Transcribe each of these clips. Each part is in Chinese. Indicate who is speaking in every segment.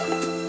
Speaker 1: thank you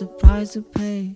Speaker 1: the price to pay.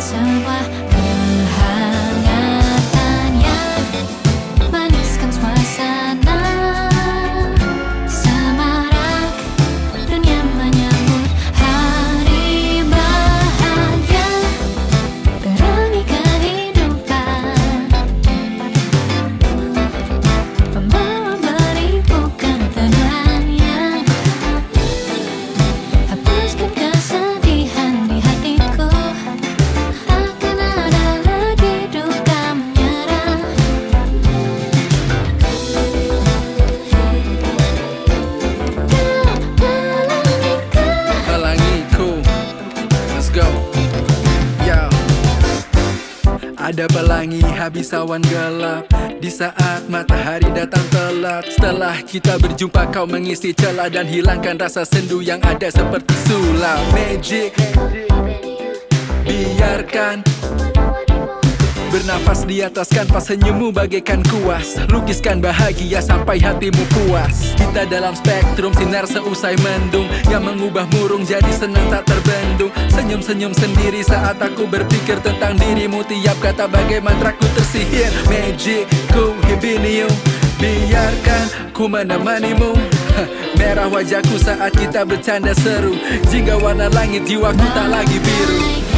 Speaker 2: 鲜花。sawan gelap Di saat matahari datang telat Setelah kita berjumpa kau mengisi celah Dan hilangkan rasa sendu yang ada seperti sulap Magic Biarkan Bernapas di atas kanvas senyummu bagaikan kuas Lukiskan bahagia sampai hatimu puas Kita dalam spektrum sinar seusai mendung Yang mengubah murung jadi senang tak terbendung Senyum-senyum sendiri saat aku berpikir tentang dirimu Tiap kata bagai ku tersihir magic ku hibinium Biarkan ku menemanimu Merah wajahku saat kita bercanda seru Jingga warna langit jiwaku tak lagi biru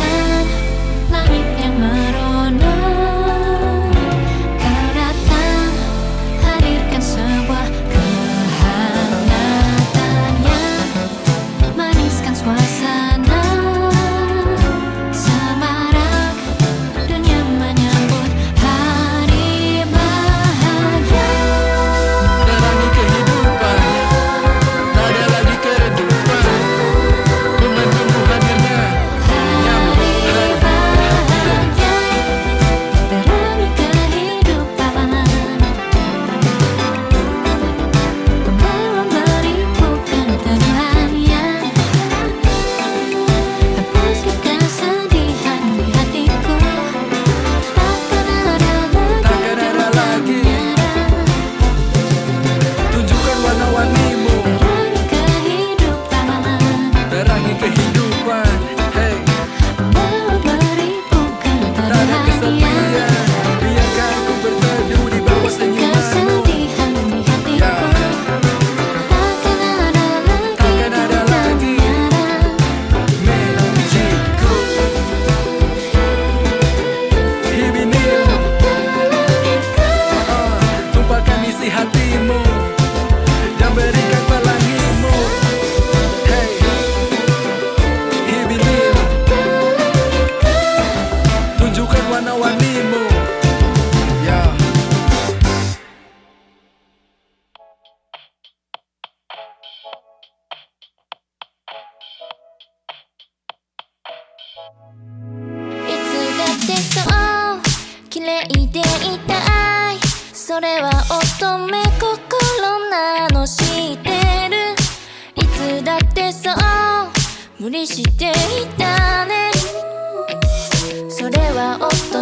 Speaker 3: いていたいそれは乙女心なの知ってるいつだってそう無理していたねそれは大人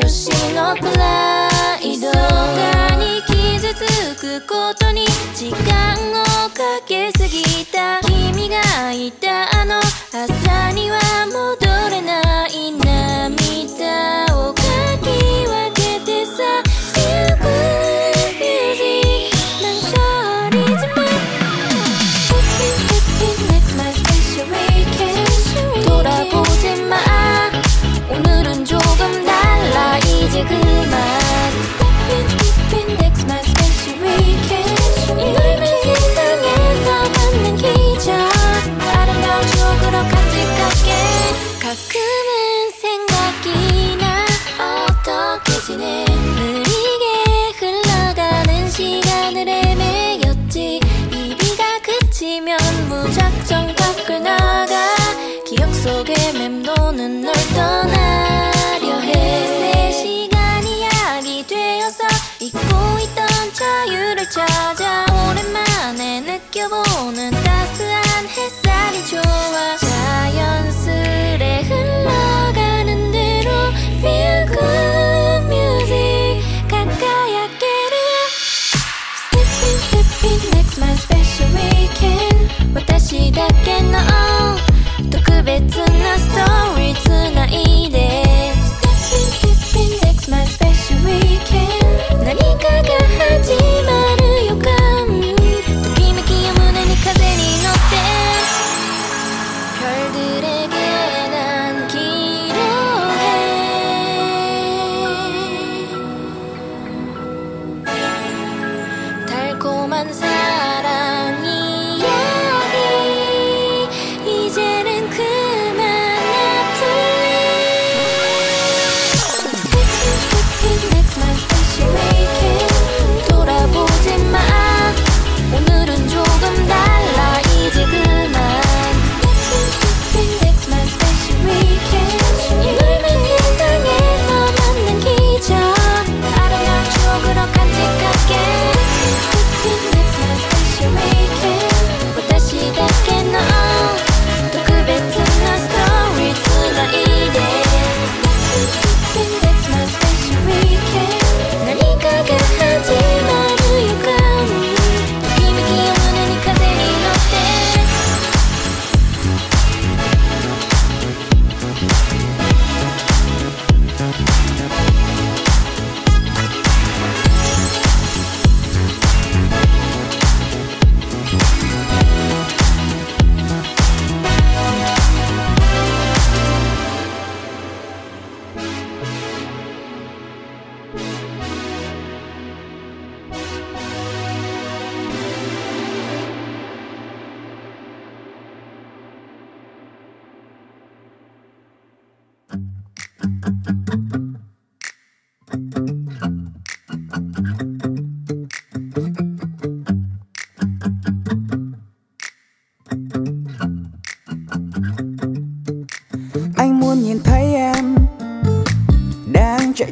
Speaker 3: 女子のプライドがに傷つくことに時間をかけすぎた君がいたあの朝には戻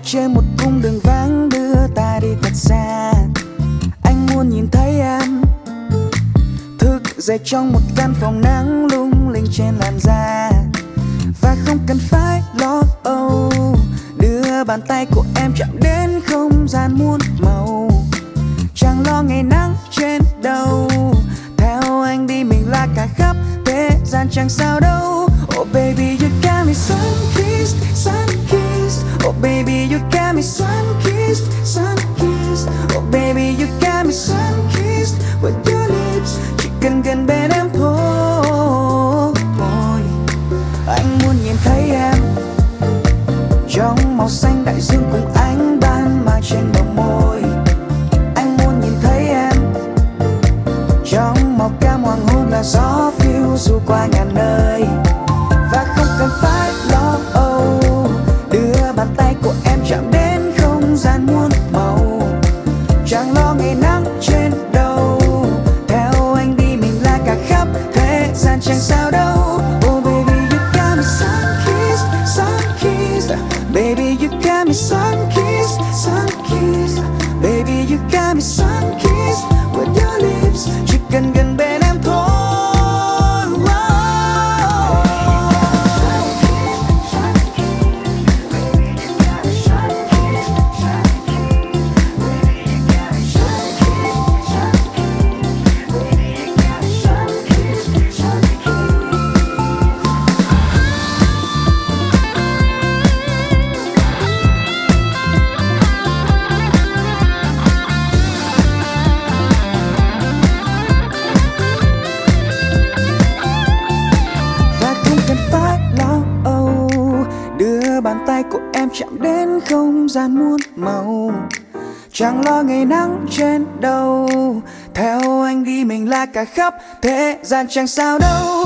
Speaker 4: trên một cung đường vắng đưa ta đi thật xa anh muốn nhìn thấy em thức dậy trong một căn phòng nắng lung linh trên làn da và không cần phải lo âu đưa bàn tay của gian chẳng sao đâu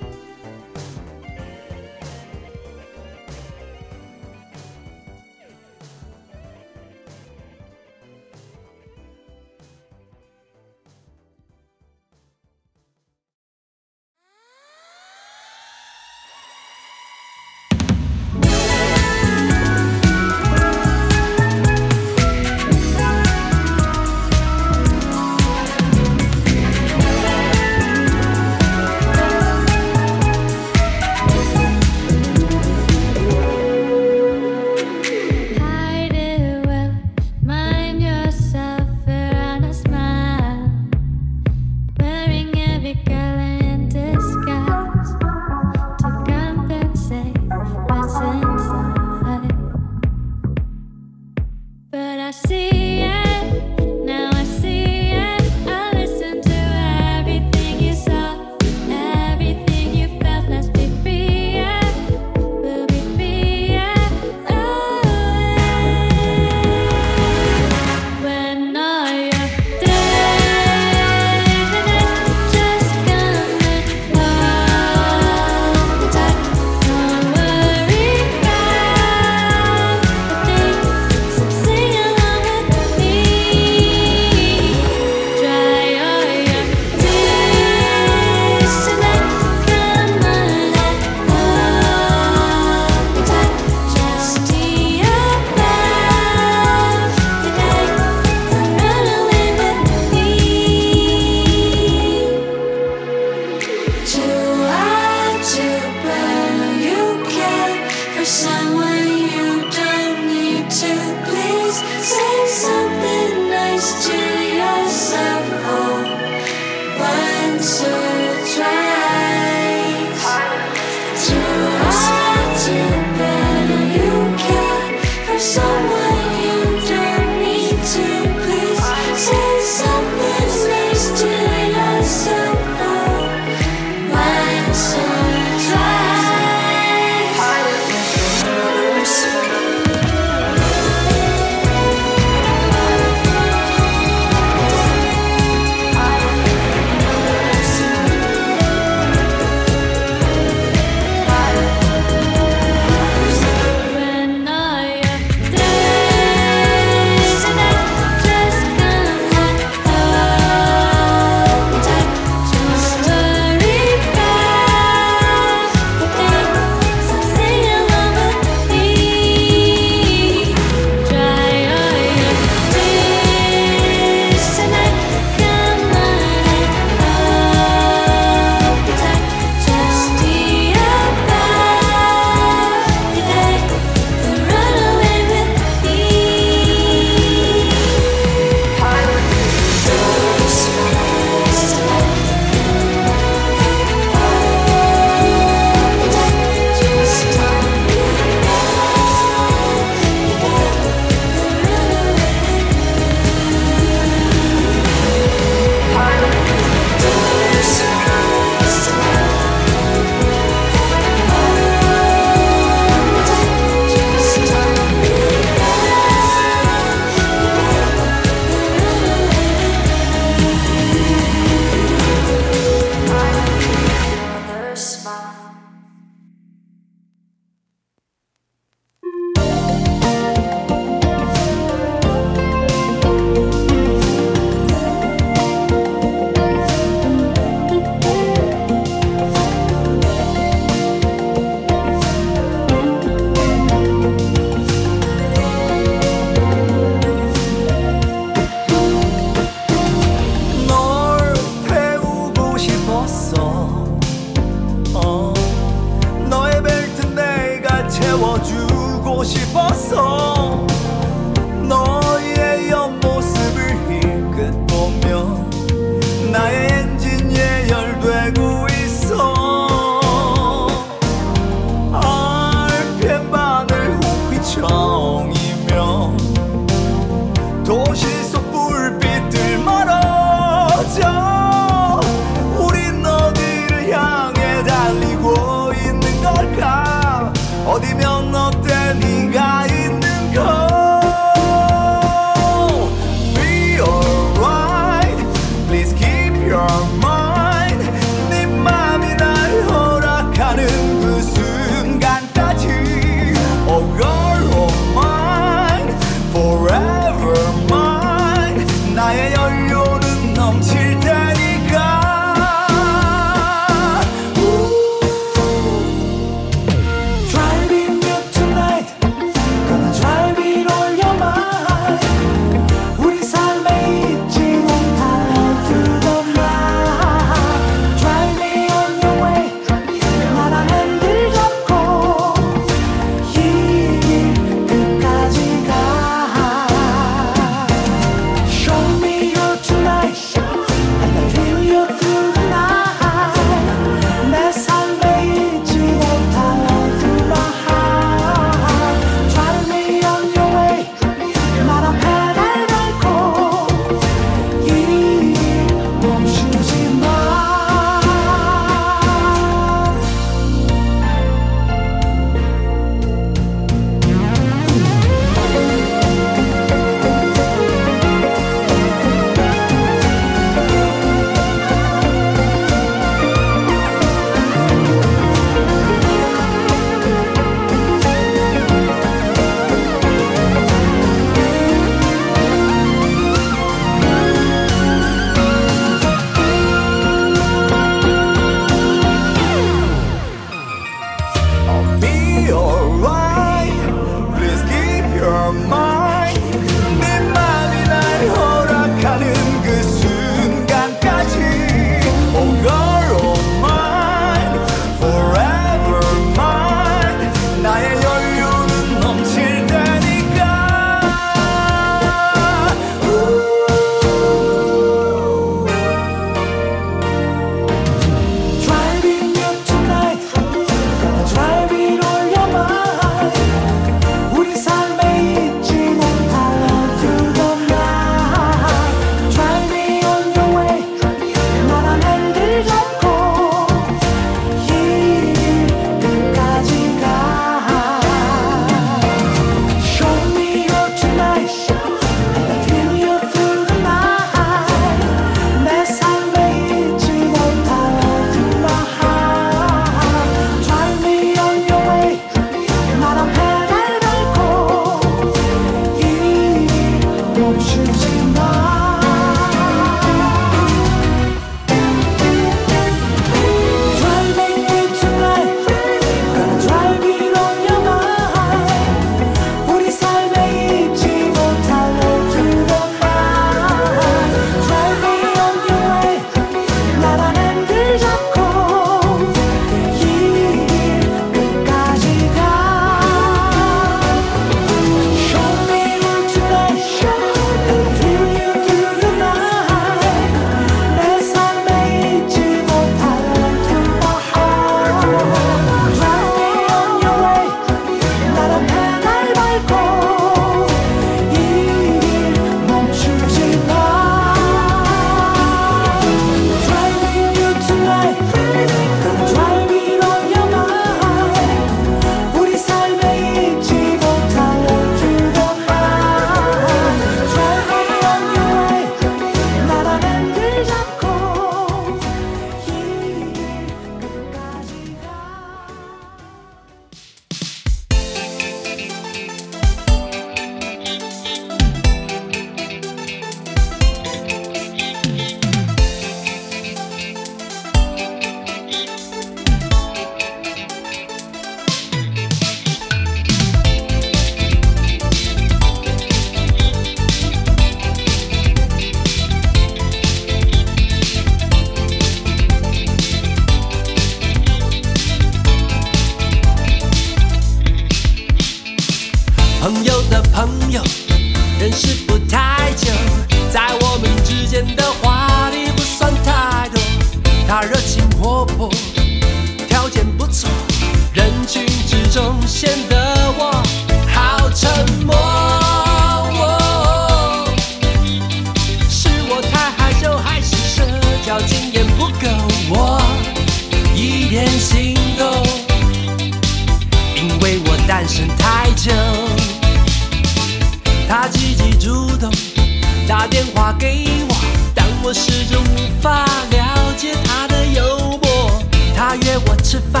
Speaker 5: 打电话给我，但我始终无法了解他的幽默。他约我吃饭，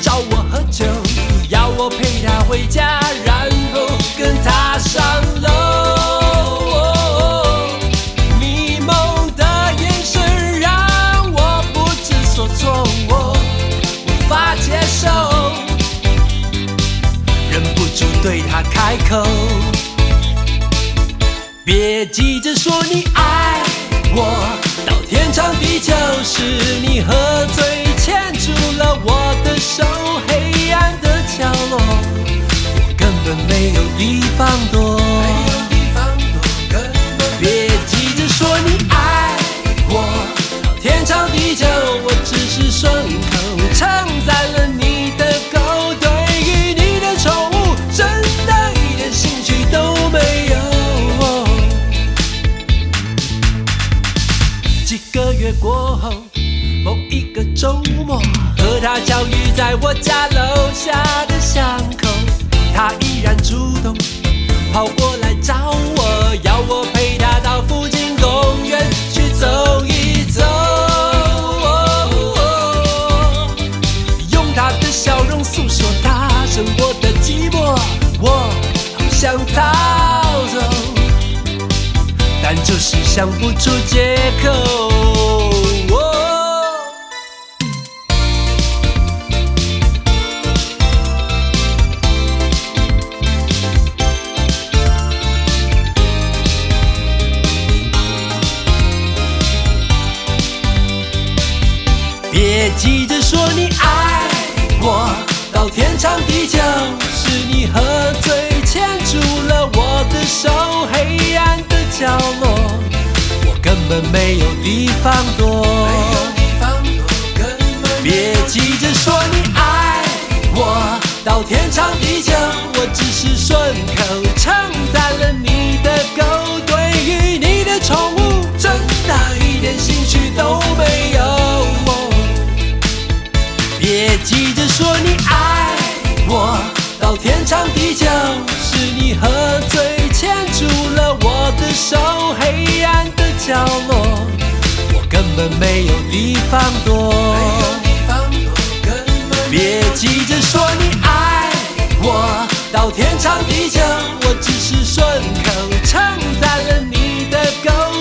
Speaker 5: 找我喝酒，要我陪他回家，然后跟他上楼。迷蒙的眼神让我不知所措，我无法接受，忍不住对他开口。别急着说你爱我，到天长地久时，你喝醉牵住了我的手，黑暗的角落，我根本没有地方躲。别急着说你爱我，到天长地久，我只是顺口称。周末和他巧遇在我家楼下的巷口，他依然主动跑过来找我，要我陪他到附近公园去走一走。用他的笑容诉说他生活的寂寞，我想逃走，但就是想不出借口。天长地久是你喝醉牵住了我的手，黑暗的角落，我根本没有地方躲。别急着说你爱我到天长地久，我只是顺口称赞了你的狗，对于你的宠物，真的一点兴趣都没有。别急着说你爱我到天长地久，是你喝醉牵住了我的手，黑暗的角落，我根本没有地方躲。别急着说你爱我到天长地久，我只是顺口称赞了你的狗。